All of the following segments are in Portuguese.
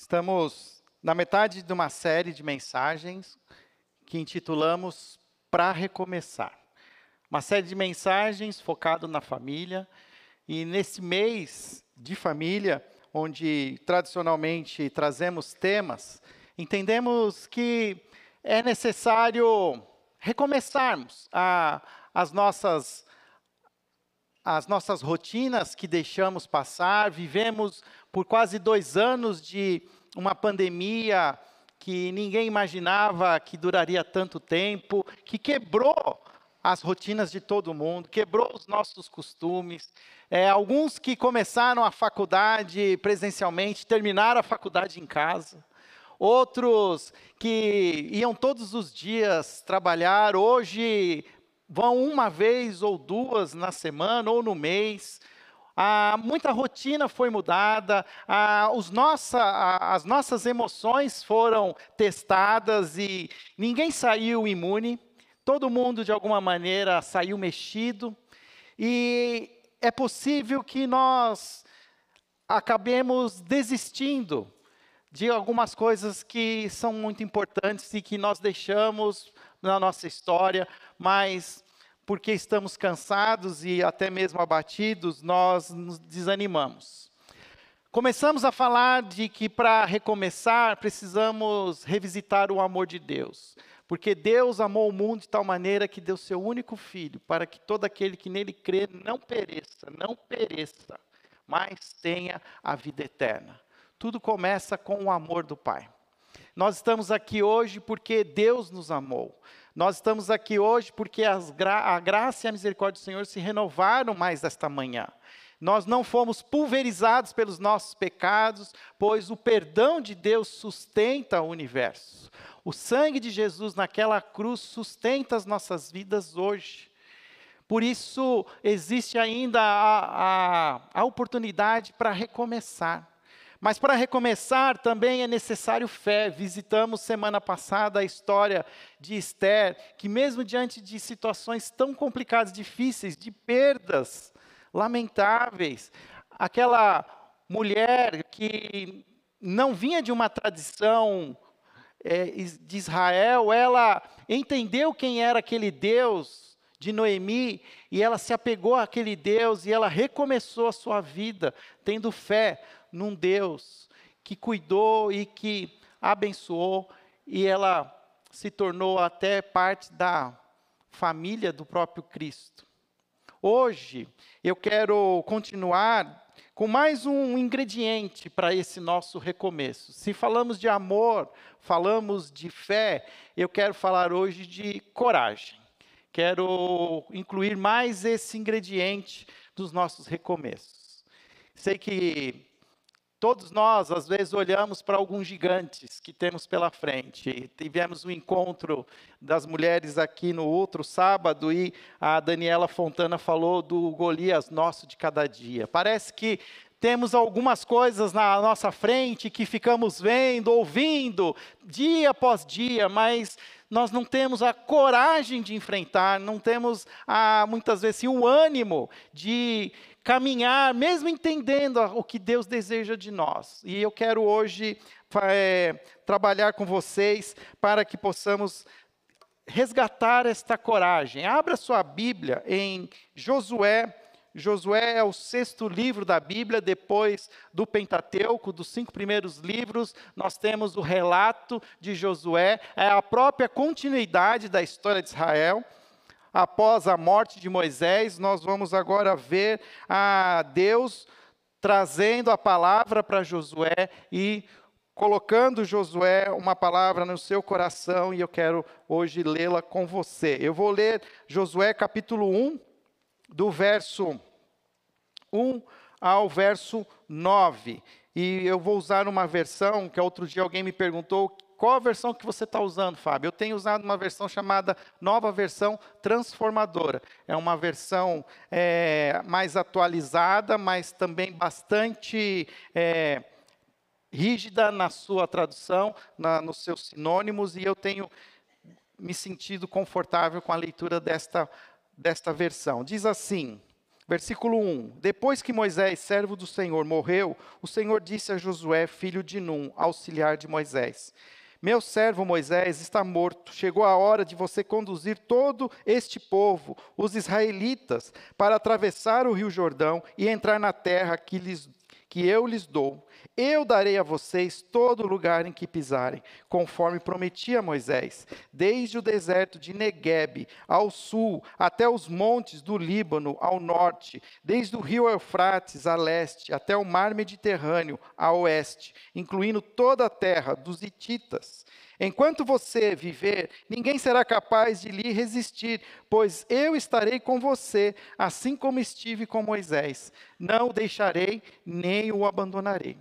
Estamos na metade de uma série de mensagens que intitulamos Para Recomeçar. Uma série de mensagens focado na família. E nesse mês de família, onde tradicionalmente trazemos temas, entendemos que é necessário recomeçarmos a, as nossas as nossas rotinas que deixamos passar, vivemos por quase dois anos de uma pandemia que ninguém imaginava que duraria tanto tempo, que quebrou as rotinas de todo mundo, quebrou os nossos costumes. É, alguns que começaram a faculdade presencialmente terminaram a faculdade em casa. Outros que iam todos os dias trabalhar, hoje vão uma vez ou duas na semana ou no mês. Ah, muita rotina foi mudada, ah, os nossa, ah, as nossas emoções foram testadas e ninguém saiu imune, todo mundo de alguma maneira saiu mexido, e é possível que nós acabemos desistindo de algumas coisas que são muito importantes e que nós deixamos na nossa história, mas porque estamos cansados e até mesmo abatidos, nós nos desanimamos. Começamos a falar de que para recomeçar precisamos revisitar o amor de Deus, porque Deus amou o mundo de tal maneira que deu seu único filho, para que todo aquele que nele crê não pereça, não pereça, mas tenha a vida eterna. Tudo começa com o amor do Pai. Nós estamos aqui hoje porque Deus nos amou. Nós estamos aqui hoje porque gra a graça e a misericórdia do Senhor se renovaram mais esta manhã. Nós não fomos pulverizados pelos nossos pecados, pois o perdão de Deus sustenta o universo. O sangue de Jesus naquela cruz sustenta as nossas vidas hoje. Por isso, existe ainda a, a, a oportunidade para recomeçar. Mas para recomeçar também é necessário fé. Visitamos semana passada a história de Esther, que mesmo diante de situações tão complicadas, difíceis, de perdas lamentáveis, aquela mulher que não vinha de uma tradição é, de Israel, ela entendeu quem era aquele Deus de Noemi e ela se apegou àquele Deus e ela recomeçou a sua vida tendo fé num Deus que cuidou e que abençoou, e ela se tornou até parte da família do próprio Cristo. Hoje, eu quero continuar com mais um ingrediente para esse nosso recomeço. Se falamos de amor, falamos de fé, eu quero falar hoje de coragem. Quero incluir mais esse ingrediente dos nossos recomeços. Sei que Todos nós, às vezes, olhamos para alguns gigantes que temos pela frente. Tivemos um encontro das mulheres aqui no outro sábado e a Daniela Fontana falou do Golias nosso de cada dia. Parece que temos algumas coisas na nossa frente que ficamos vendo, ouvindo, dia após dia, mas nós não temos a coragem de enfrentar, não temos a, muitas vezes o ânimo de caminhar, mesmo entendendo o que Deus deseja de nós. E eu quero hoje é, trabalhar com vocês para que possamos resgatar esta coragem. Abra sua Bíblia em Josué. Josué é o sexto livro da Bíblia, depois do Pentateuco, dos cinco primeiros livros, nós temos o relato de Josué, é a própria continuidade da história de Israel após a morte de Moisés, nós vamos agora ver a Deus trazendo a palavra para Josué e colocando Josué uma palavra no seu coração e eu quero hoje lê-la com você. Eu vou ler Josué capítulo 1, do verso 1 ao verso 9. E eu vou usar uma versão que outro dia alguém me perguntou qual a versão que você está usando, Fábio? Eu tenho usado uma versão chamada Nova Versão Transformadora. É uma versão é, mais atualizada, mas também bastante é, rígida na sua tradução, na, nos seus sinônimos, e eu tenho me sentido confortável com a leitura desta, desta versão. Diz assim: Versículo 1: Depois que Moisés, servo do Senhor, morreu, o Senhor disse a Josué, filho de Num, auxiliar de Moisés: Meu servo Moisés está morto. Chegou a hora de você conduzir todo este povo, os israelitas, para atravessar o rio Jordão e entrar na terra que, lhes, que eu lhes dou. Eu darei a vocês todo lugar em que pisarem, conforme prometi a Moisés, desde o deserto de Negueb ao sul, até os montes do Líbano ao norte, desde o rio Eufrates a leste, até o mar Mediterrâneo a oeste, incluindo toda a terra dos Hititas. Enquanto você viver, ninguém será capaz de lhe resistir, pois eu estarei com você, assim como estive com Moisés. Não o deixarei, nem o abandonarei.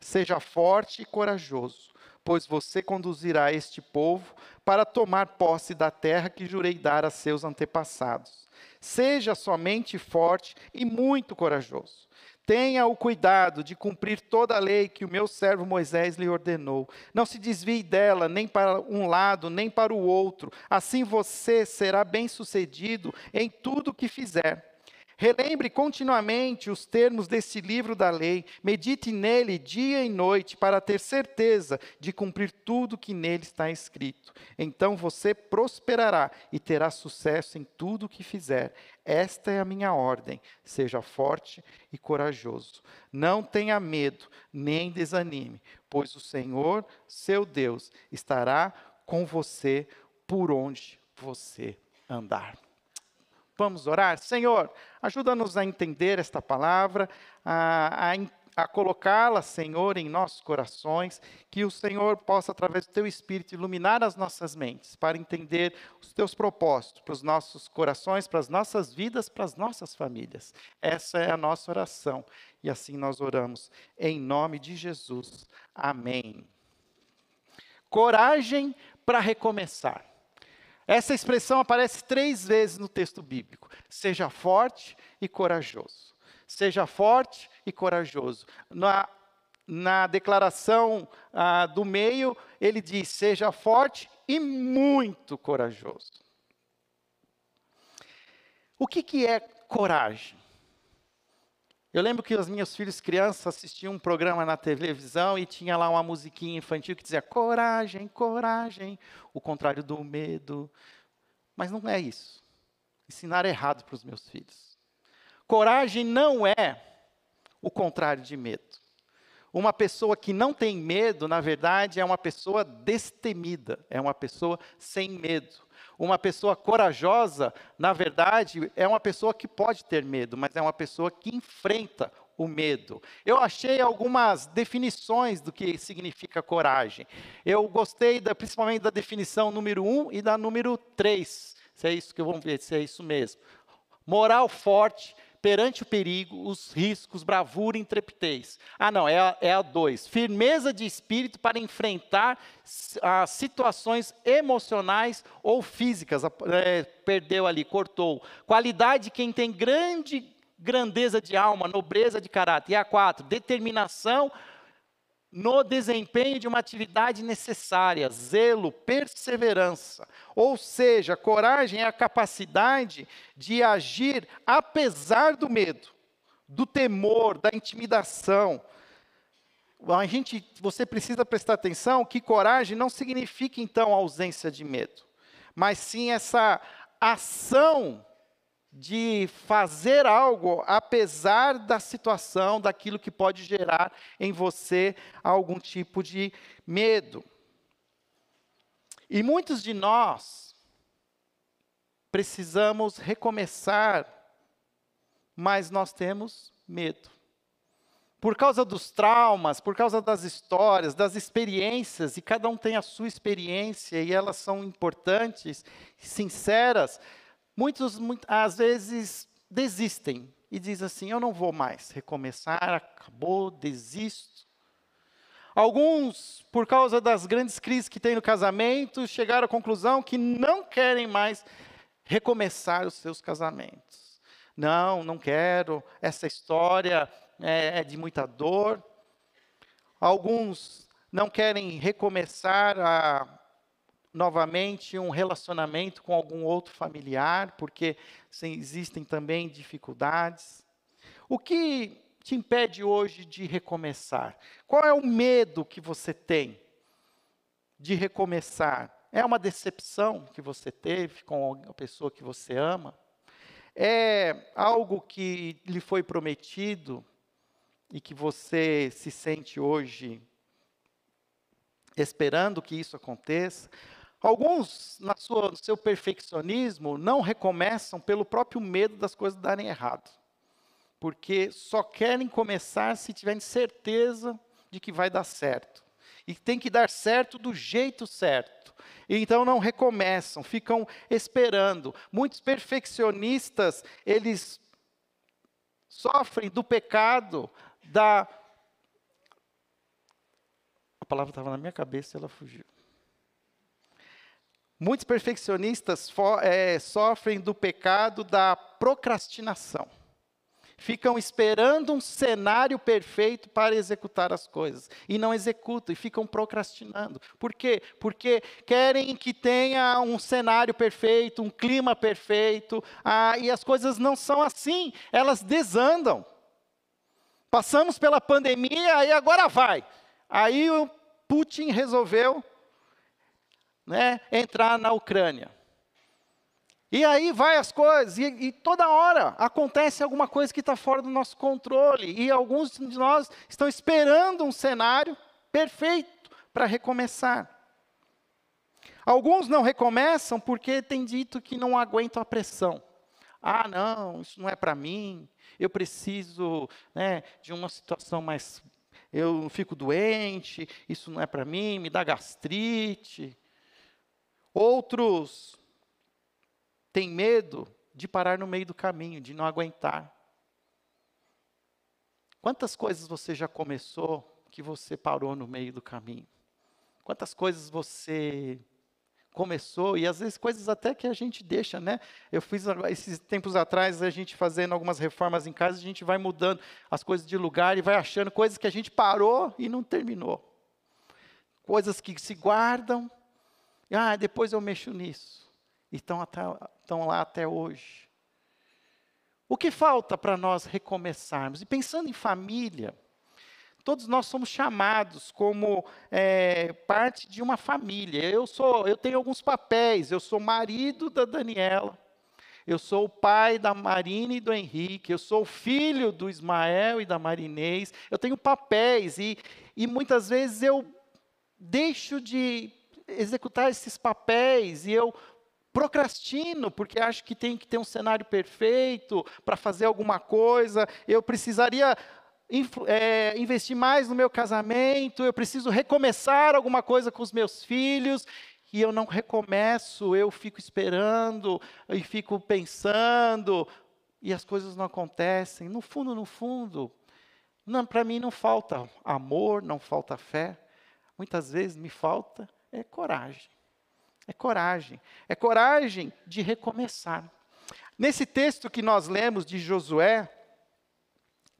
Seja forte e corajoso, pois você conduzirá este povo para tomar posse da terra que jurei dar a seus antepassados. Seja somente forte e muito corajoso. Tenha o cuidado de cumprir toda a lei que o meu servo Moisés lhe ordenou. Não se desvie dela, nem para um lado, nem para o outro. Assim você será bem-sucedido em tudo o que fizer. Relembre continuamente os termos desse livro da lei, medite nele dia e noite, para ter certeza de cumprir tudo que nele está escrito. Então você prosperará e terá sucesso em tudo o que fizer. Esta é a minha ordem. Seja forte e corajoso. Não tenha medo, nem desanime, pois o Senhor, seu Deus, estará com você por onde você andar. Vamos orar? Senhor, ajuda-nos a entender esta palavra, a, a, a colocá-la, Senhor, em nossos corações, que o Senhor possa, através do Teu Espírito, iluminar as nossas mentes, para entender os Teus propósitos para os nossos corações, para as nossas vidas, para as nossas famílias. Essa é a nossa oração. E assim nós oramos, em nome de Jesus. Amém. Coragem para recomeçar. Essa expressão aparece três vezes no texto bíblico. Seja forte e corajoso. Seja forte e corajoso. Na, na declaração ah, do meio, ele diz: seja forte e muito corajoso. O que, que é coragem? Eu lembro que os meus filhos crianças assistiam um programa na televisão e tinha lá uma musiquinha infantil que dizia coragem, coragem, o contrário do medo. Mas não é isso. Ensinar errado para os meus filhos. Coragem não é o contrário de medo. Uma pessoa que não tem medo, na verdade, é uma pessoa destemida, é uma pessoa sem medo. Uma pessoa corajosa, na verdade, é uma pessoa que pode ter medo, mas é uma pessoa que enfrenta o medo. Eu achei algumas definições do que significa coragem. Eu gostei da, principalmente da definição número 1 e da número 3. Se é isso que vamos ver, se é isso mesmo. Moral forte, perante o perigo, os riscos, bravura e intrepidez. Ah, não, é a, é a dois. Firmeza de espírito para enfrentar as situações emocionais ou físicas. É, perdeu ali, cortou. Qualidade de quem tem grande grandeza de alma, nobreza de caráter. E a quatro, determinação no desempenho de uma atividade necessária, zelo, perseverança. Ou seja, coragem é a capacidade de agir apesar do medo, do temor, da intimidação. A gente, você precisa prestar atenção que coragem não significa então ausência de medo, mas sim essa ação de fazer algo apesar da situação, daquilo que pode gerar em você algum tipo de medo. E muitos de nós precisamos recomeçar, mas nós temos medo. Por causa dos traumas, por causa das histórias, das experiências, e cada um tem a sua experiência e elas são importantes, sinceras, Muitos, às vezes, desistem e dizem assim: eu não vou mais recomeçar, acabou, desisto. Alguns, por causa das grandes crises que tem no casamento, chegaram à conclusão que não querem mais recomeçar os seus casamentos. Não, não quero, essa história é, é de muita dor. Alguns não querem recomeçar a novamente um relacionamento com algum outro familiar, porque sim, existem também dificuldades. O que te impede hoje de recomeçar? Qual é o medo que você tem de recomeçar? É uma decepção que você teve com a pessoa que você ama? É algo que lhe foi prometido e que você se sente hoje esperando que isso aconteça? Alguns, na sua, no seu perfeccionismo, não recomeçam pelo próprio medo das coisas darem errado. Porque só querem começar se tiverem certeza de que vai dar certo. E tem que dar certo do jeito certo. E então não recomeçam, ficam esperando. Muitos perfeccionistas, eles sofrem do pecado da. A palavra estava na minha cabeça e ela fugiu. Muitos perfeccionistas é, sofrem do pecado da procrastinação. Ficam esperando um cenário perfeito para executar as coisas. E não executam, e ficam procrastinando. Por quê? Porque querem que tenha um cenário perfeito, um clima perfeito, ah, e as coisas não são assim, elas desandam. Passamos pela pandemia e agora vai. Aí o Putin resolveu né, entrar na Ucrânia. E aí vai as coisas, e, e toda hora acontece alguma coisa que está fora do nosso controle, e alguns de nós estão esperando um cenário perfeito para recomeçar. Alguns não recomeçam porque têm dito que não aguentam a pressão. Ah, não, isso não é para mim, eu preciso né, de uma situação mais. Eu fico doente, isso não é para mim, me dá gastrite. Outros têm medo de parar no meio do caminho, de não aguentar. Quantas coisas você já começou que você parou no meio do caminho? Quantas coisas você começou e às vezes coisas até que a gente deixa, né? Eu fiz esses tempos atrás a gente fazendo algumas reformas em casa, a gente vai mudando as coisas de lugar e vai achando coisas que a gente parou e não terminou. Coisas que se guardam ah, depois eu mexo nisso. E estão, até, estão lá até hoje. O que falta para nós recomeçarmos? E pensando em família, todos nós somos chamados como é, parte de uma família. Eu sou, eu tenho alguns papéis. Eu sou marido da Daniela. Eu sou o pai da Marina e do Henrique. Eu sou o filho do Ismael e da Marinês. Eu tenho papéis e, e muitas vezes eu deixo de executar esses papéis e eu procrastino porque acho que tem que ter um cenário perfeito para fazer alguma coisa, eu precisaria é, investir mais no meu casamento, eu preciso recomeçar alguma coisa com os meus filhos, e eu não recomeço, eu fico esperando e fico pensando, e as coisas não acontecem. No fundo, no fundo, para mim não falta amor, não falta fé, muitas vezes me falta é coragem. É coragem. É coragem de recomeçar. Nesse texto que nós lemos de Josué,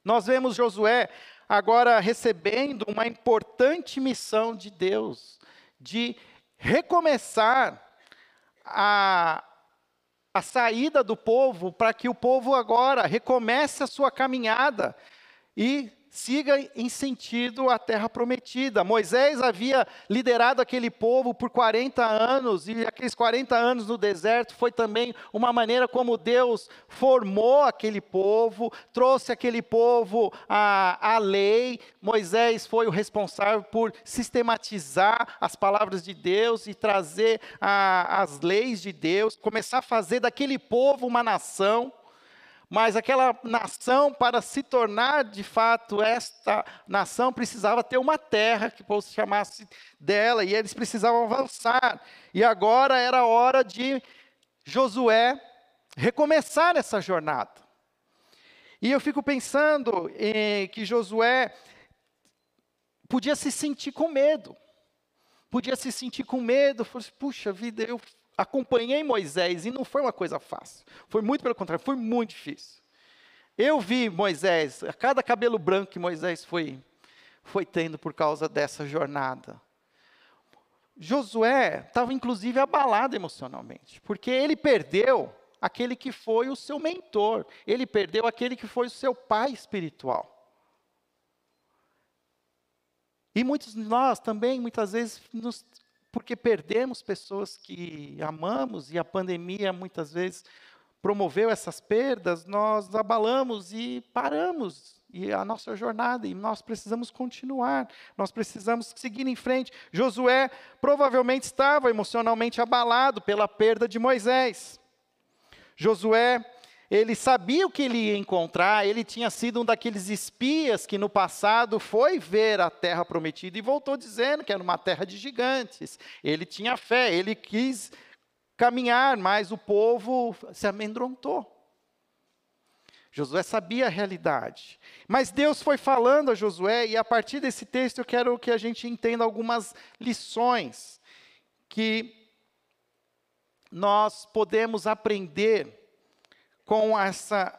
nós vemos Josué agora recebendo uma importante missão de Deus, de recomeçar a, a saída do povo, para que o povo agora recomece a sua caminhada e siga em sentido à terra prometida. Moisés havia liderado aquele povo por 40 anos, e aqueles 40 anos no deserto foi também uma maneira como Deus formou aquele povo, trouxe aquele povo à, à lei. Moisés foi o responsável por sistematizar as palavras de Deus e trazer a, as leis de Deus, começar a fazer daquele povo uma nação. Mas aquela nação, para se tornar de fato esta nação, precisava ter uma terra que se chamasse dela, e eles precisavam avançar. E agora era a hora de Josué recomeçar essa jornada. E eu fico pensando em que Josué podia se sentir com medo. Podia se sentir com medo, fosse, puxa vida, eu acompanhei Moisés e não foi uma coisa fácil. Foi muito pelo contrário, foi muito difícil. Eu vi Moisés, a cada cabelo branco que Moisés foi, foi tendo por causa dessa jornada. Josué estava inclusive abalado emocionalmente, porque ele perdeu aquele que foi o seu mentor, ele perdeu aquele que foi o seu pai espiritual. E muitos de nós também, muitas vezes, nos, porque perdemos pessoas que amamos e a pandemia muitas vezes promoveu essas perdas, nós abalamos e paramos e a nossa jornada, e nós precisamos continuar, nós precisamos seguir em frente. Josué provavelmente estava emocionalmente abalado pela perda de Moisés. Josué, ele sabia o que ele ia encontrar, ele tinha sido um daqueles espias que no passado foi ver a terra prometida e voltou dizendo que era uma terra de gigantes. Ele tinha fé, ele quis caminhar, mas o povo se amedrontou. Josué sabia a realidade. Mas Deus foi falando a Josué, e a partir desse texto eu quero que a gente entenda algumas lições que nós podemos aprender com essa,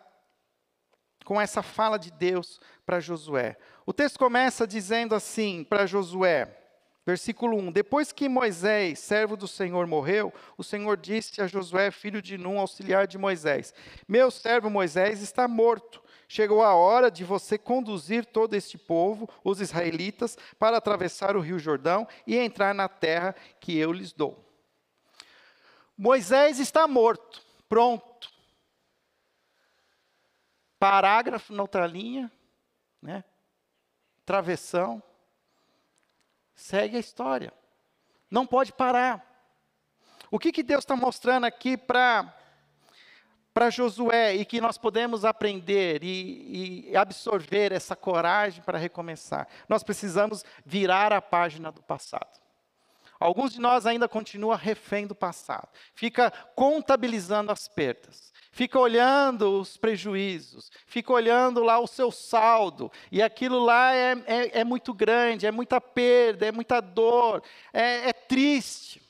com essa fala de Deus para Josué. O texto começa dizendo assim para Josué: Versículo 1: Depois que Moisés, servo do Senhor, morreu, o Senhor disse a Josué, filho de Num, auxiliar de Moisés: Meu servo Moisés está morto. Chegou a hora de você conduzir todo este povo, os israelitas, para atravessar o rio Jordão e entrar na terra que eu lhes dou. Moisés está morto, pronto. Parágrafo na outra linha, né? Travessão segue a história. Não pode parar. O que, que Deus está mostrando aqui para para Josué e que nós podemos aprender e, e absorver essa coragem para recomeçar? Nós precisamos virar a página do passado. Alguns de nós ainda continuam refém do passado, fica contabilizando as perdas, fica olhando os prejuízos, fica olhando lá o seu saldo, e aquilo lá é, é, é muito grande, é muita perda, é muita dor, é, é, triste.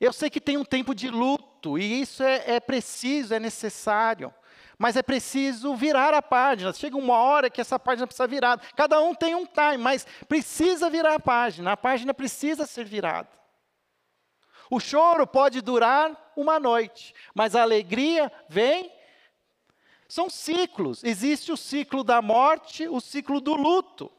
Eu sei que tem um tempo de luto, e isso é, é preciso, é necessário. Mas é preciso virar a página. Chega uma hora que essa página precisa virar. Cada um tem um time, mas precisa virar a página. A página precisa ser virada. O choro pode durar uma noite, mas a alegria vem. São ciclos. Existe o ciclo da morte, o ciclo do luto.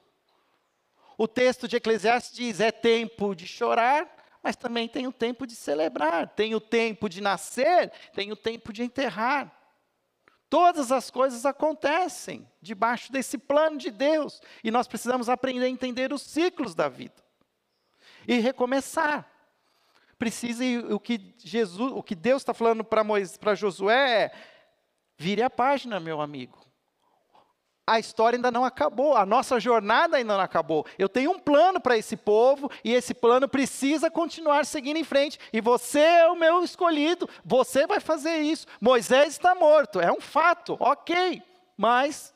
O texto de Eclesiastes diz: é tempo de chorar, mas também tem o tempo de celebrar, tem o tempo de nascer, tem o tempo de enterrar. Todas as coisas acontecem debaixo desse plano de Deus e nós precisamos aprender a entender os ciclos da vida e recomeçar. Precisa o que Jesus, o que Deus está falando para Josué é: vire a página, meu amigo a história ainda não acabou, a nossa jornada ainda não acabou. Eu tenho um plano para esse povo e esse plano precisa continuar seguindo em frente. E você é o meu escolhido, você vai fazer isso. Moisés está morto, é um fato, ok, mas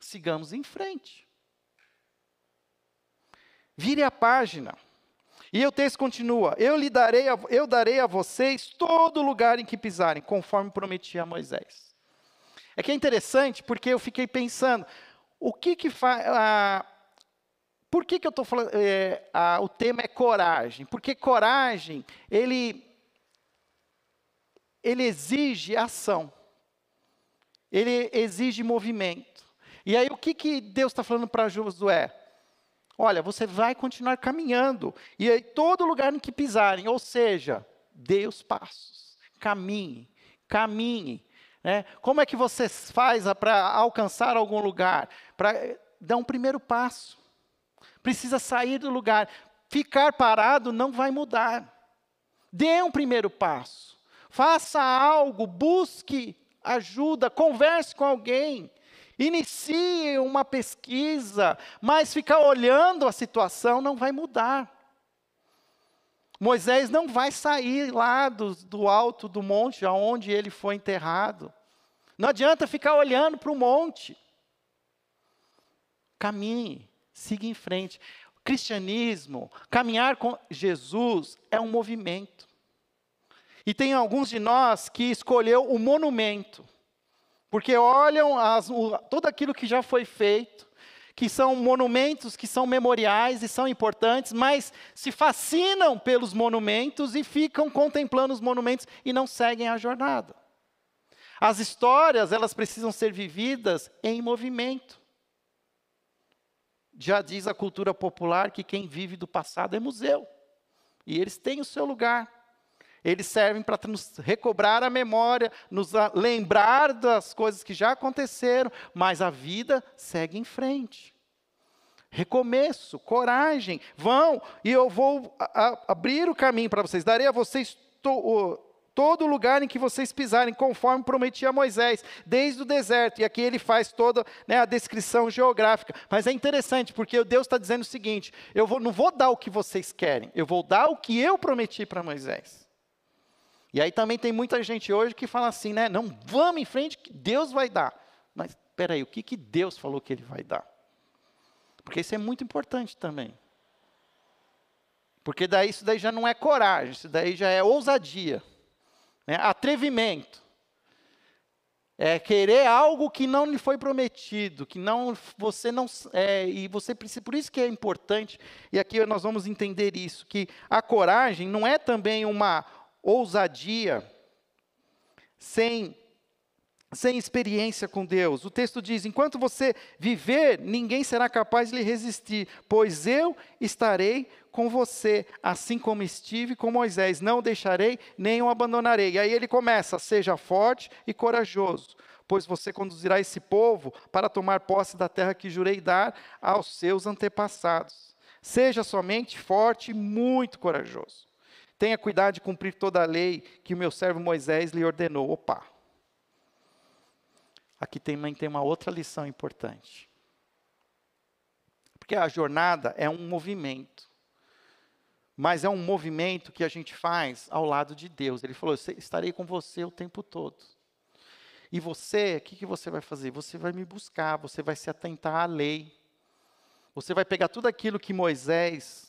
sigamos em frente. Vire a página. E o texto continua: Eu lhe darei, a, eu darei a vocês todo lugar em que pisarem, conforme prometi a Moisés. É que é interessante porque eu fiquei pensando, o que que faz. por que, que eu estou falando. É, o tema é coragem. Porque coragem, ele, ele exige ação. Ele exige movimento. E aí, o que, que Deus está falando para Josué? Olha, você vai continuar caminhando. E aí, todo lugar em que pisarem, ou seja, dê os passos. Caminhe, caminhe. Né? Como é que você faz para alcançar algum lugar? Para dar um primeiro passo. Precisa sair do lugar. Ficar parado não vai mudar. Dê um primeiro passo. Faça algo, busque ajuda, converse com alguém. Inicie uma pesquisa, mas ficar olhando a situação não vai mudar. Moisés não vai sair lá do, do alto do monte aonde ele foi enterrado. Não adianta ficar olhando para o monte. Caminhe, siga em frente. O cristianismo, caminhar com Jesus é um movimento. E tem alguns de nós que escolheu o monumento, porque olham as, o, tudo aquilo que já foi feito, que são monumentos, que são memoriais e são importantes, mas se fascinam pelos monumentos e ficam contemplando os monumentos e não seguem a jornada. As histórias, elas precisam ser vividas em movimento. Já diz a cultura popular que quem vive do passado é museu. E eles têm o seu lugar. Eles servem para nos recobrar a memória, nos lembrar das coisas que já aconteceram, mas a vida segue em frente. Recomeço, coragem, vão e eu vou a, a, abrir o caminho para vocês. Darei a vocês to, todo lugar em que vocês pisarem, conforme prometi a Moisés, desde o deserto. E aqui ele faz toda né, a descrição geográfica. Mas é interessante, porque Deus está dizendo o seguinte: eu vou, não vou dar o que vocês querem, eu vou dar o que eu prometi para Moisés. E aí também tem muita gente hoje que fala assim, né? Não, vamos em frente, que Deus vai dar. Mas, espera aí, o que, que Deus falou que Ele vai dar? Porque isso é muito importante também. Porque daí isso daí já não é coragem, isso daí já é ousadia. Né? Atrevimento. É querer algo que não lhe foi prometido, que não você não é, e você por isso que é importante e aqui nós vamos entender isso que a coragem não é também uma ousadia sem sem experiência com Deus. O texto diz: enquanto você viver, ninguém será capaz de lhe resistir, pois eu estarei com você, assim como estive com Moisés. Não o deixarei, nem o abandonarei. E aí ele começa: seja forte e corajoso, pois você conduzirá esse povo para tomar posse da terra que jurei dar aos seus antepassados. Seja somente forte e muito corajoso. Tenha cuidado de cumprir toda a lei que o meu servo Moisés lhe ordenou. Opa! Aqui também tem uma outra lição importante. Porque a jornada é um movimento. Mas é um movimento que a gente faz ao lado de Deus. Ele falou: estarei com você o tempo todo. E você, o que, que você vai fazer? Você vai me buscar, você vai se atentar à lei. Você vai pegar tudo aquilo que Moisés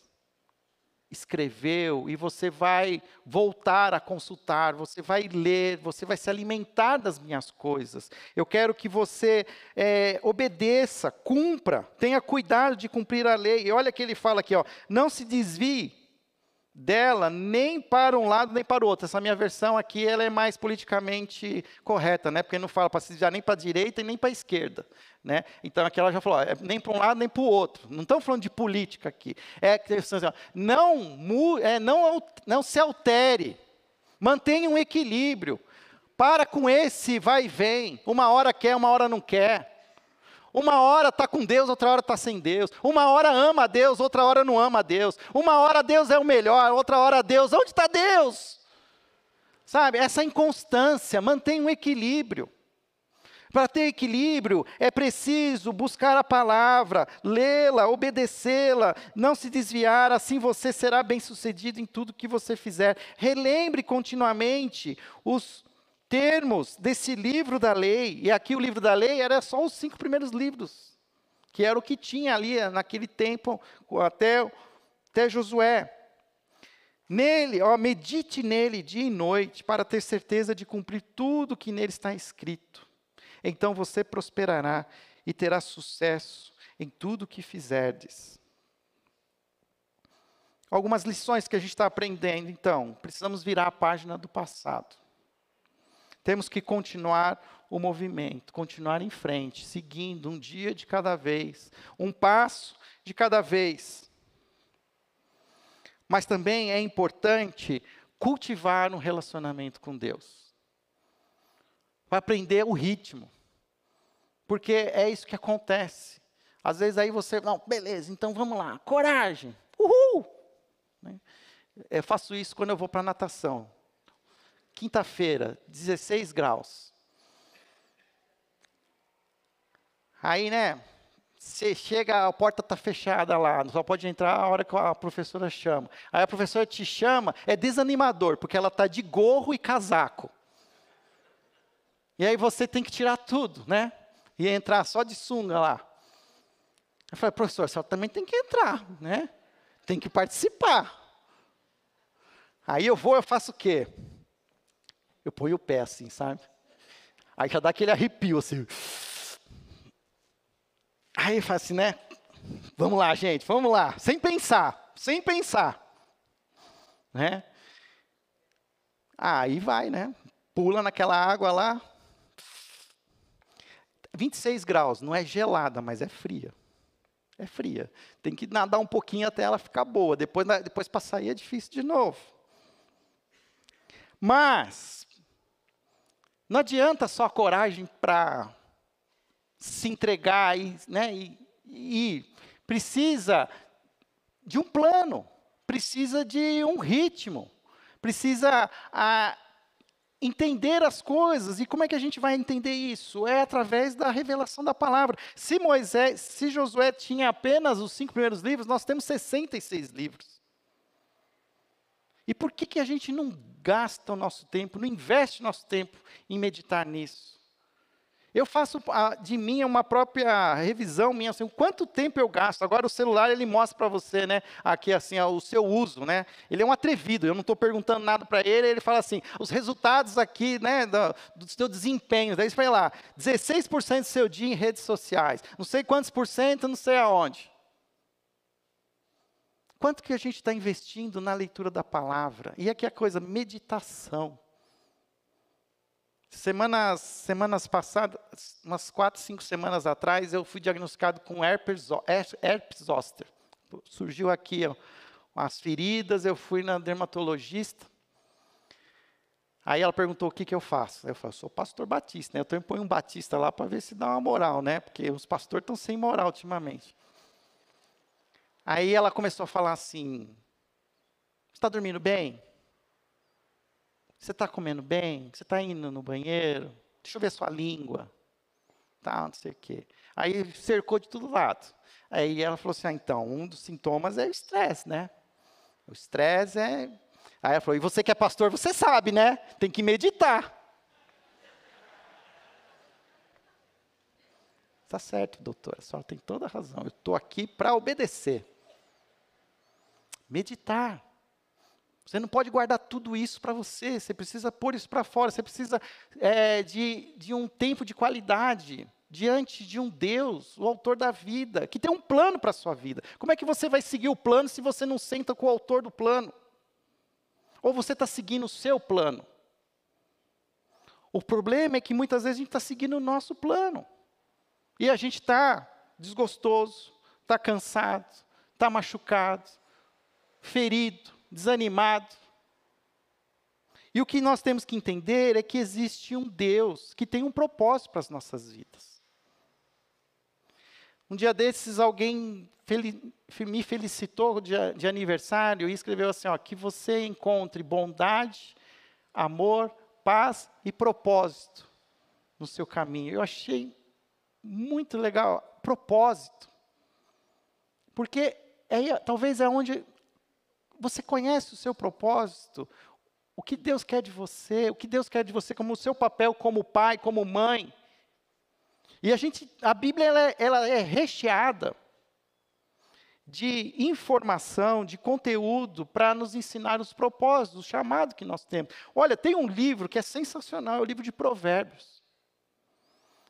escreveu, e você vai voltar a consultar, você vai ler, você vai se alimentar das minhas coisas. Eu quero que você é, obedeça, cumpra, tenha cuidado de cumprir a lei. E olha que ele fala aqui, ó, não se desvie dela nem para um lado nem para o outro. Essa minha versão aqui ela é mais politicamente correta, né? Porque não fala para se desviar nem para a direita e nem para a esquerda, né? Então aqui ela já falou, é nem para um lado nem para o outro. Não estamos falando de política aqui. É que assim, não, é, não, não se altere, mantenha um equilíbrio. Para com esse vai e vem. Uma hora quer, uma hora não quer. Uma hora está com Deus, outra hora está sem Deus. Uma hora ama a Deus, outra hora não ama a Deus. Uma hora Deus é o melhor, outra hora Deus. Onde está Deus? Sabe, essa inconstância, mantém um equilíbrio. Para ter equilíbrio, é preciso buscar a palavra, lê-la, obedecê-la, não se desviar, assim você será bem-sucedido em tudo que você fizer. Relembre continuamente os termos desse livro da lei, e aqui o livro da lei era só os cinco primeiros livros, que era o que tinha ali naquele tempo, até, até Josué. Nele, ó, medite nele dia e noite, para ter certeza de cumprir tudo que nele está escrito. Então você prosperará e terá sucesso em tudo que fizerdes. Algumas lições que a gente está aprendendo, então, precisamos virar a página do passado. Temos que continuar o movimento, continuar em frente, seguindo um dia de cada vez, um passo de cada vez. Mas também é importante cultivar um relacionamento com Deus. Para aprender o ritmo. Porque é isso que acontece. Às vezes aí você, não, beleza, então vamos lá, coragem, uhul! Né? Eu faço isso quando eu vou para natação quinta-feira, 16 graus. Aí, né, você chega, a porta está fechada lá, só pode entrar a hora que a professora chama. Aí a professora te chama, é desanimador, porque ela está de gorro e casaco. E aí você tem que tirar tudo, né? E entrar só de sunga lá. Eu falei, professor, você também tem que entrar, né? Tem que participar. Aí eu vou, eu faço o quê? Eu ponho o pé assim, sabe? Aí já dá aquele arrepio assim. Aí fala assim, né? Vamos lá, gente, vamos lá, sem pensar, sem pensar. Né? Aí vai, né? Pula naquela água lá. 26 graus, não é gelada, mas é fria. É fria. Tem que nadar um pouquinho até ela ficar boa. Depois, depois para sair é difícil de novo. Mas, não adianta só coragem para se entregar e, né, e, e precisa de um plano, precisa de um ritmo, precisa a, entender as coisas. E como é que a gente vai entender isso? É através da revelação da palavra. Se Moisés, se Josué tinha apenas os cinco primeiros livros, nós temos 66 livros. E por que, que a gente não gasta o nosso tempo, não investe nosso tempo em meditar nisso? Eu faço de mim uma própria revisão minha, assim, quanto tempo eu gasto. Agora o celular ele mostra para você, né, aqui assim, o seu uso, né? Ele é um atrevido. Eu não estou perguntando nada para ele. Ele fala assim, os resultados aqui, né, do, do seu desempenho. Daí você vai lá, 16% do seu dia em redes sociais. Não sei quantos por cento, não sei aonde. Quanto que a gente está investindo na leitura da palavra? E aqui a coisa, meditação. Semanas, semanas passadas, umas quatro, cinco semanas atrás, eu fui diagnosticado com herpes, herpes zoster. Surgiu aqui ó, as feridas, eu fui na dermatologista. Aí ela perguntou o que, que eu faço. Eu falei, sou pastor batista, né? Eu põe um batista lá para ver se dá uma moral, né? Porque os pastores estão sem moral ultimamente. Aí ela começou a falar assim: está dormindo bem? Você está comendo bem? Você está indo no banheiro? Deixa eu ver sua língua. Tá, não sei o quê. Aí cercou de todo lado. Aí ela falou assim: ah, então, um dos sintomas é o estresse, né? O estresse é. Aí ela falou: e você que é pastor, você sabe, né? Tem que meditar. Está certo, doutora, a senhora tem toda a razão. Eu estou aqui para obedecer. Meditar. Você não pode guardar tudo isso para você, você precisa pôr isso para fora, você precisa é, de, de um tempo de qualidade diante de um Deus, o autor da vida, que tem um plano para a sua vida. Como é que você vai seguir o plano se você não senta com o autor do plano? Ou você está seguindo o seu plano? O problema é que muitas vezes a gente está seguindo o nosso plano. E a gente está desgostoso, está cansado, está machucado, ferido, desanimado. E o que nós temos que entender é que existe um Deus que tem um propósito para as nossas vidas. Um dia desses, alguém me felicitou de, de, aniversário e escreveu assim: ó, que você encontre bondade, amor, paz e propósito no seu caminho. Eu achei muito legal, propósito. Porque é, talvez é onde você conhece o seu propósito? O que Deus quer de você? O que Deus quer de você como o seu papel como pai, como mãe? E a gente, a Bíblia ela é, ela é recheada de informação, de conteúdo para nos ensinar os propósitos, o chamado que nós temos. Olha, tem um livro que é sensacional, é o livro de Provérbios.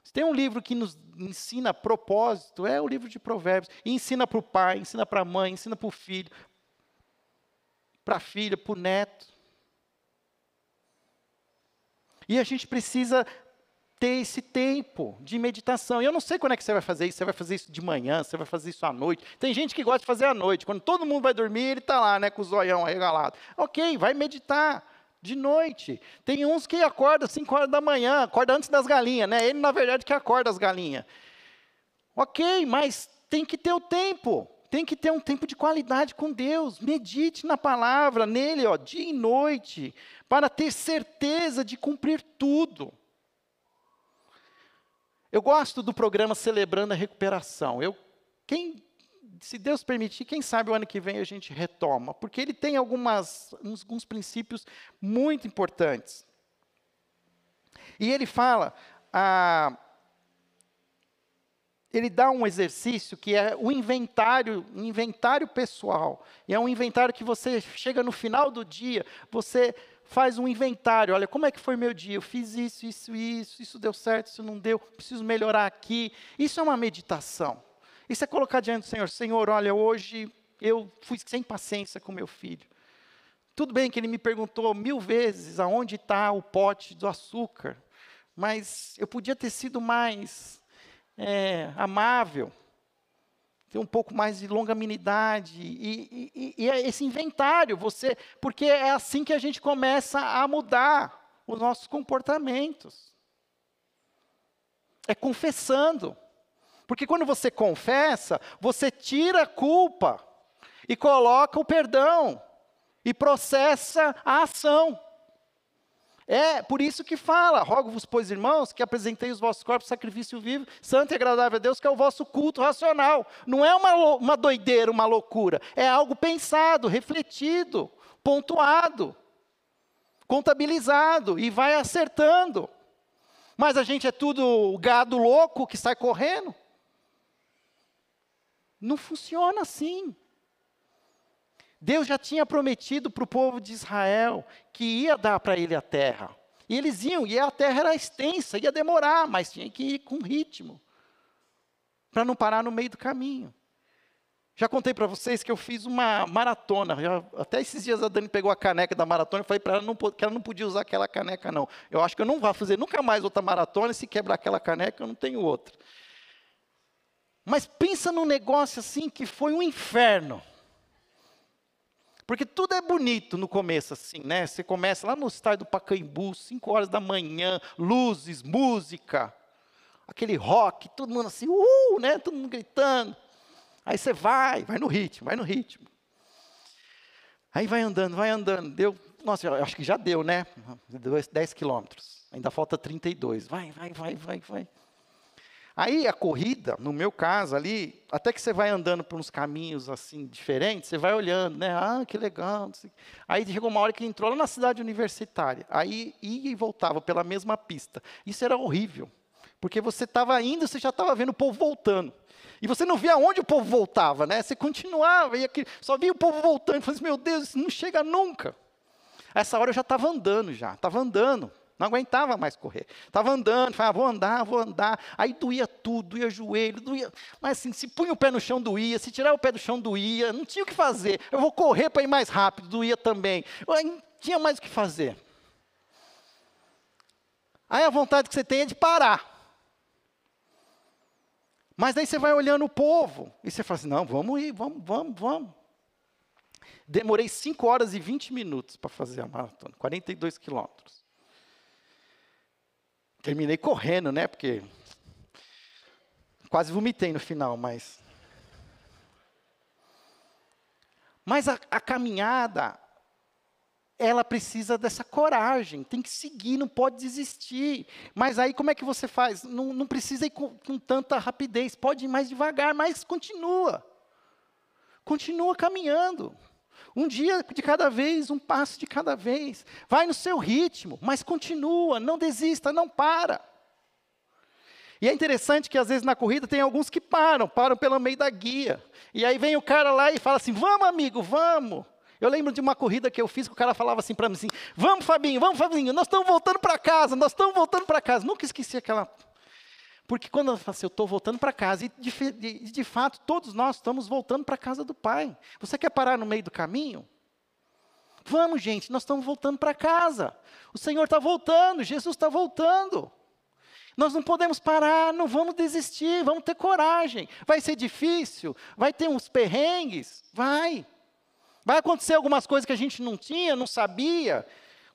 Se tem um livro que nos ensina propósito, é o livro de Provérbios. E ensina para o pai, ensina para a mãe, ensina para o filho, para a filha, para o neto. E a gente precisa ter esse tempo de meditação. E eu não sei quando é que você vai fazer isso. Você vai fazer isso de manhã, você vai fazer isso à noite. Tem gente que gosta de fazer à noite. Quando todo mundo vai dormir, ele está lá, né, com o zoião arregalado. Ok, vai meditar de noite. Tem uns que acordam 5 horas da manhã, acorda antes das galinhas, né? Ele, na verdade, que acorda as galinhas. Ok, mas tem que ter o tempo tem que ter um tempo de qualidade com Deus. Medite na palavra, nele, ó, dia e noite, para ter certeza de cumprir tudo. Eu gosto do programa Celebrando a Recuperação. Eu, quem, se Deus permitir, quem sabe o ano que vem a gente retoma, porque ele tem algumas, alguns princípios muito importantes. E ele fala, ah, ele dá um exercício que é o inventário, um inventário pessoal. E é um inventário que você chega no final do dia, você faz um inventário. Olha, como é que foi meu dia? Eu fiz isso, isso, isso, isso deu certo, isso não deu, preciso melhorar aqui. Isso é uma meditação. Isso é colocar diante do Senhor: Senhor, olha, hoje eu fui sem paciência com meu filho. Tudo bem que ele me perguntou mil vezes aonde está o pote do açúcar, mas eu podia ter sido mais é, amável, ter um pouco mais de longanimidade e, e, e, é esse inventário, você, porque é assim que a gente começa a mudar os nossos comportamentos. É confessando. Porque quando você confessa, você tira a culpa e coloca o perdão e processa a ação. É por isso que fala: rogo-vos, pois, irmãos, que apresentei os vossos corpos sacrifício vivo, santo e agradável a Deus, que é o vosso culto racional. Não é uma, uma doideira, uma loucura. É algo pensado, refletido, pontuado, contabilizado e vai acertando. Mas a gente é tudo gado louco que sai correndo. Não funciona assim. Deus já tinha prometido para o povo de Israel que ia dar para ele a terra. E eles iam, e a terra era extensa, ia demorar, mas tinha que ir com ritmo, para não parar no meio do caminho. Já contei para vocês que eu fiz uma maratona. Já, até esses dias a Dani pegou a caneca da maratona e falei para ela não, que ela não podia usar aquela caneca, não. Eu acho que eu não vou fazer nunca mais outra maratona, se quebrar aquela caneca, eu não tenho outra. Mas pensa num negócio assim que foi um inferno. Porque tudo é bonito no começo, assim, né? Você começa lá no estádio do Pacaembu, 5 horas da manhã, luzes, música, aquele rock, todo mundo assim, uhul, né? Todo mundo gritando. Aí você vai, vai no ritmo, vai no ritmo. Aí vai andando, vai andando, deu, nossa, acho que já deu, né? 10 quilômetros, ainda falta 32. Vai, vai, vai, vai, vai. Aí a corrida, no meu caso ali, até que você vai andando por uns caminhos assim diferentes, você vai olhando, né? Ah, que legal. Aí chegou uma hora que entrou lá na cidade universitária. Aí ia e voltava pela mesma pista. Isso era horrível, porque você estava indo, você já estava vendo o povo voltando. E você não via onde o povo voltava, né? Você continuava, e só via o povo voltando. Falei assim, meu Deus, isso não chega nunca. Essa hora eu já estava andando já, estava andando. Não aguentava mais correr. Estava andando, falava, vou andar, vou andar. Aí doía tudo, doía joelho, doía. Mas assim, se punha o pé no chão, doía. Se tirar o pé do chão, doía. Não tinha o que fazer. Eu vou correr para ir mais rápido, doía também. Não tinha mais o que fazer. Aí a vontade que você tem é de parar. Mas daí você vai olhando o povo e você fala assim: não, vamos ir, vamos, vamos, vamos. Demorei 5 horas e 20 minutos para fazer a maratona, 42 quilômetros. Terminei correndo, né? Porque quase vomitei no final, mas. Mas a, a caminhada, ela precisa dessa coragem, tem que seguir, não pode desistir. Mas aí como é que você faz? Não, não precisa ir com, com tanta rapidez, pode ir mais devagar, mas continua. Continua caminhando. Um dia de cada vez, um passo de cada vez. Vai no seu ritmo, mas continua, não desista, não para. E é interessante que às vezes na corrida tem alguns que param, param pelo meio da guia. E aí vem o cara lá e fala assim: "Vamos, amigo, vamos". Eu lembro de uma corrida que eu fiz que o cara falava assim para mim assim: "Vamos, Fabinho, vamos, Fabinho, nós estamos voltando para casa, nós estamos voltando para casa". Nunca esqueci aquela porque quando eu falo assim, eu estou voltando para casa, e de, de, de, fato, todos nós estamos voltando para a casa do Pai. Você quer parar no meio do caminho? Vamos, gente, nós estamos voltando para casa. O Senhor está voltando, Jesus está voltando. Nós não podemos parar, não vamos desistir, vamos ter coragem. Vai ser difícil, vai ter uns perrengues, vai. Vai acontecer algumas coisas que a gente não tinha, não sabia.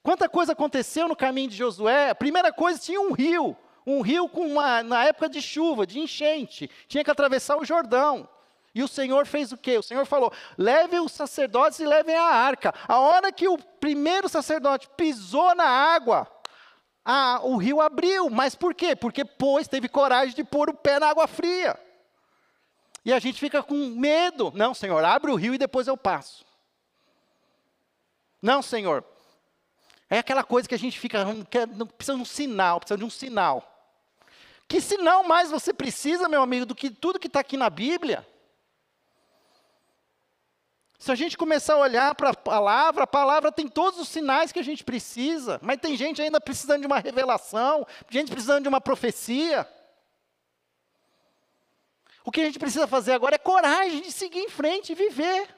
Quanta coisa aconteceu no caminho de Josué? A primeira coisa, tinha um rio um rio com uma, na época de chuva, de enchente, tinha que atravessar o Jordão. E o Senhor fez o quê? O Senhor falou: leve os sacerdotes e levem a arca. A hora que o primeiro sacerdote pisou na água, a, o rio abriu. Mas por quê? Porque pois teve coragem de pôr o pé na água fria. E a gente fica com medo. Não, Senhor, abre o rio e depois eu passo. Não, Senhor. É aquela coisa que a gente fica, quer, precisa de um sinal, precisa de um sinal. Que sinal mais você precisa, meu amigo, do que tudo que está aqui na Bíblia? Se a gente começar a olhar para a palavra, a palavra tem todos os sinais que a gente precisa, mas tem gente ainda precisando de uma revelação, gente precisando de uma profecia. O que a gente precisa fazer agora é coragem de seguir em frente e viver.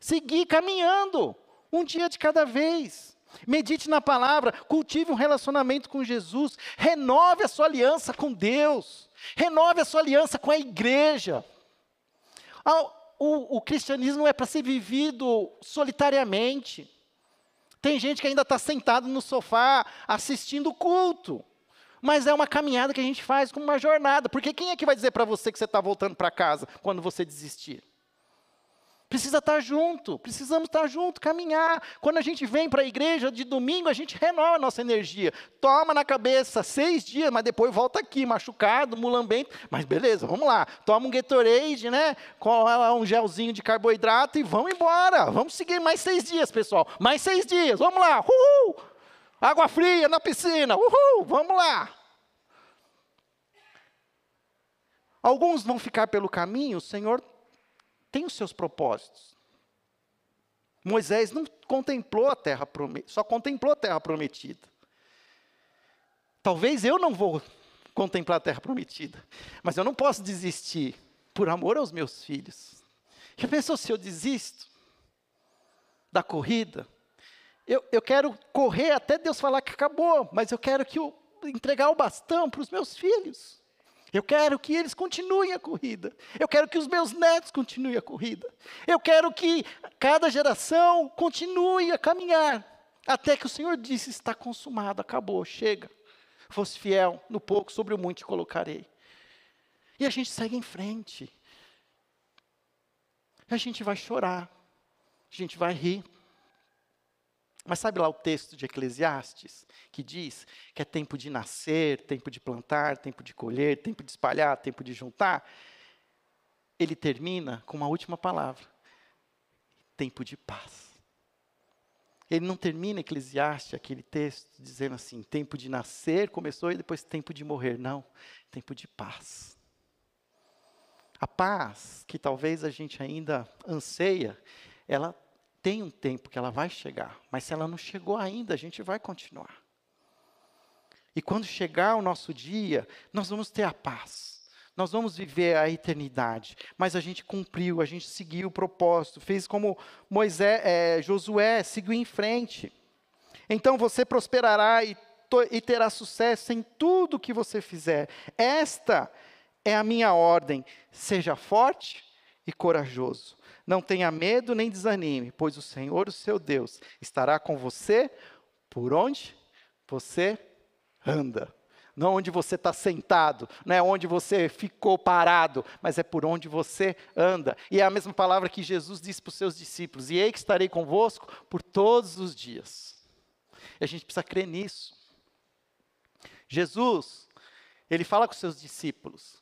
Seguir caminhando, um dia de cada vez. Medite na palavra, cultive um relacionamento com Jesus, renove a sua aliança com Deus, renove a sua aliança com a igreja. Ah, o, o cristianismo não é para ser vivido solitariamente. Tem gente que ainda está sentado no sofá assistindo o culto. Mas é uma caminhada que a gente faz como uma jornada. Porque quem é que vai dizer para você que você está voltando para casa quando você desistir? Precisa estar junto, precisamos estar junto, caminhar. Quando a gente vem para a igreja de domingo, a gente renova a nossa energia. Toma na cabeça seis dias, mas depois volta aqui, machucado, mulambento. Mas beleza, vamos lá. Toma um Gatorade, né? Com um gelzinho de carboidrato e vamos embora. Vamos seguir mais seis dias, pessoal. Mais seis dias, vamos lá. Uhul! Água fria na piscina, uhul! Vamos lá. Alguns vão ficar pelo caminho, o Senhor tem os seus propósitos. Moisés não contemplou a terra prometida, só contemplou a terra prometida. Talvez eu não vou contemplar a terra prometida, mas eu não posso desistir por amor aos meus filhos. Já pensou se eu desisto da corrida? Eu, eu quero correr até Deus falar que acabou, mas eu quero que eu entregar o bastão para os meus filhos. Eu quero que eles continuem a corrida. Eu quero que os meus netos continuem a corrida. Eu quero que cada geração continue a caminhar. Até que o Senhor disse: está consumado, acabou, chega. Fosse fiel, no pouco, sobre o muito te colocarei. E a gente segue em frente. A gente vai chorar. A gente vai rir. Mas sabe lá o texto de Eclesiastes, que diz que é tempo de nascer, tempo de plantar, tempo de colher, tempo de espalhar, tempo de juntar? Ele termina com uma última palavra: tempo de paz. Ele não termina Eclesiastes, aquele texto, dizendo assim: tempo de nascer começou e depois tempo de morrer. Não, tempo de paz. A paz que talvez a gente ainda anseia, ela tem um tempo que ela vai chegar, mas se ela não chegou ainda, a gente vai continuar. E quando chegar o nosso dia, nós vamos ter a paz. Nós vamos viver a eternidade, mas a gente cumpriu, a gente seguiu o propósito, fez como Moisés, é, Josué, seguiu em frente. Então você prosperará e, e terá sucesso em tudo que você fizer. Esta é a minha ordem: seja forte e corajoso. Não tenha medo nem desanime, pois o Senhor, o seu Deus, estará com você por onde você anda. Não onde você está sentado, não é onde você ficou parado, mas é por onde você anda. E é a mesma palavra que Jesus disse para os seus discípulos: E ei que estarei convosco por todos os dias. E a gente precisa crer nisso. Jesus, ele fala com os seus discípulos: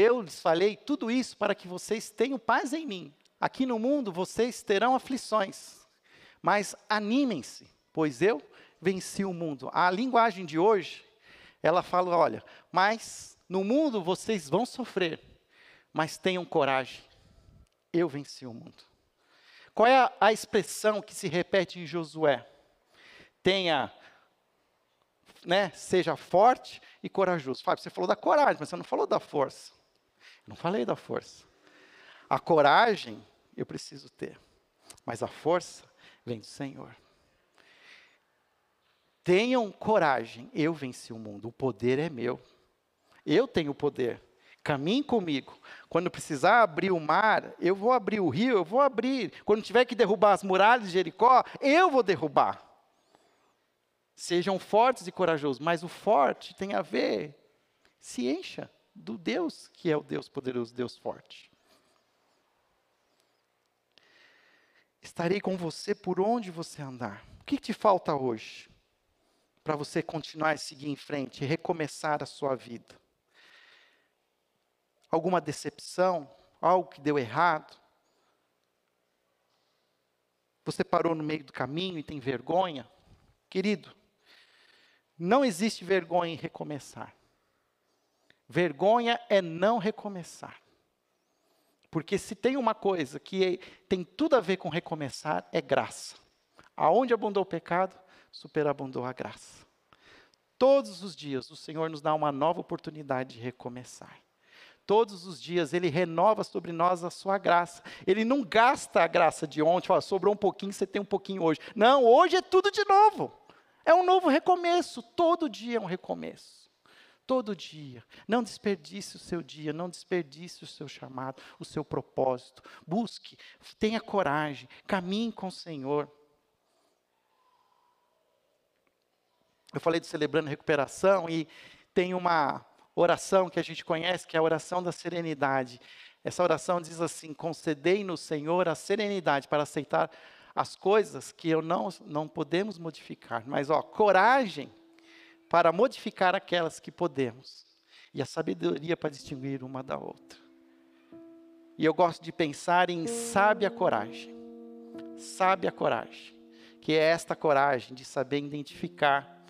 eu lhes falei tudo isso para que vocês tenham paz em mim. Aqui no mundo vocês terão aflições, mas animem-se, pois eu venci o mundo. A linguagem de hoje, ela fala: olha, mas no mundo vocês vão sofrer, mas tenham coragem, eu venci o mundo. Qual é a, expressão que se repete em Josué? Tenha, né, seja forte e corajoso. Fábio, você falou da coragem, mas você não falou da força. Não falei da força. A coragem eu preciso ter, mas a força vem do Senhor. Tenham coragem, eu venci o mundo, o poder é meu. Eu tenho o poder. Caminhe comigo. Quando precisar abrir o mar, eu vou abrir o rio, eu vou abrir. Quando tiver que derrubar as muralhas de Jericó, eu vou derrubar. Sejam fortes e corajosos, mas o forte tem a ver, se encha do Deus que é o Deus poderoso, Deus forte. Estarei com você por onde você andar. O que te falta hoje para você continuar e seguir em frente recomeçar a sua vida? Alguma decepção? Algo que deu errado? Você parou no meio do caminho e tem vergonha? Querido, não existe vergonha em recomeçar. Vergonha é não recomeçar. Porque se tem uma coisa que tem tudo a ver com recomeçar, é graça. Aonde abundou o pecado, superabundou a graça. Todos os dias o Senhor nos dá uma nova oportunidade de recomeçar. Todos os dias Ele renova sobre nós a sua graça. Ele não gasta a graça de ontem, fala, sobrou um pouquinho, você tem um pouquinho hoje. Não, hoje é tudo de novo. É um novo recomeço. Todo dia é um recomeço. Todo dia. Não desperdice o seu dia, não desperdice o seu chamado, o seu propósito. Busque, tenha coragem, caminhe com o Senhor. Eu falei de celebrando recuperação e tem uma oração que a gente conhece, que é a oração da serenidade. Essa oração diz assim: concedei no Senhor a serenidade para aceitar as coisas que eu não, não podemos modificar, mas ó, coragem para modificar aquelas que podemos, e a sabedoria para distinguir uma da outra. E eu gosto de pensar em sábia coragem, sábia coragem, que é esta coragem de saber identificar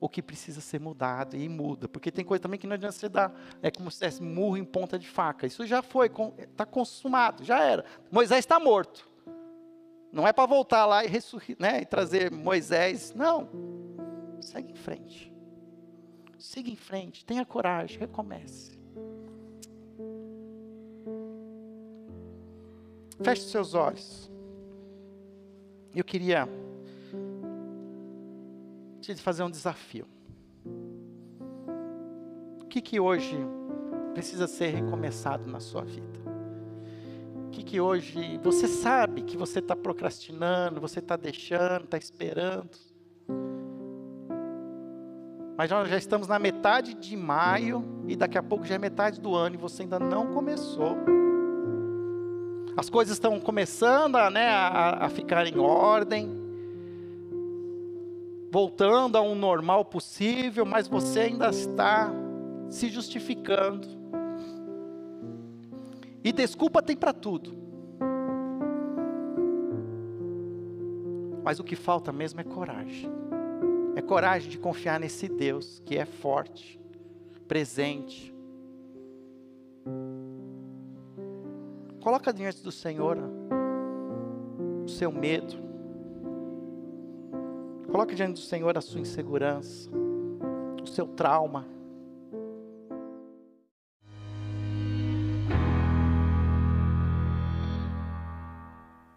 o que precisa ser mudado e muda. Porque tem coisa também que não adianta você dar, é como se fosse murro em ponta de faca. Isso já foi, está consumado, já era. Moisés está morto. Não é para voltar lá e, né, e trazer Moisés. Não. Segue em frente. Siga em frente, tenha coragem, recomece. Feche seus olhos. Eu queria te fazer um desafio. O que, que hoje precisa ser recomeçado na sua vida? O que, que hoje você sabe que você está procrastinando, você está deixando, está esperando? Mas nós já estamos na metade de maio e daqui a pouco já é metade do ano e você ainda não começou. As coisas estão começando a, né, a, a ficar em ordem voltando a um normal possível, mas você ainda está se justificando. E desculpa tem para tudo. Mas o que falta mesmo é coragem. É coragem de confiar nesse Deus que é forte, presente. Coloca diante do Senhor o seu medo. Coloque diante do Senhor a sua insegurança, o seu trauma.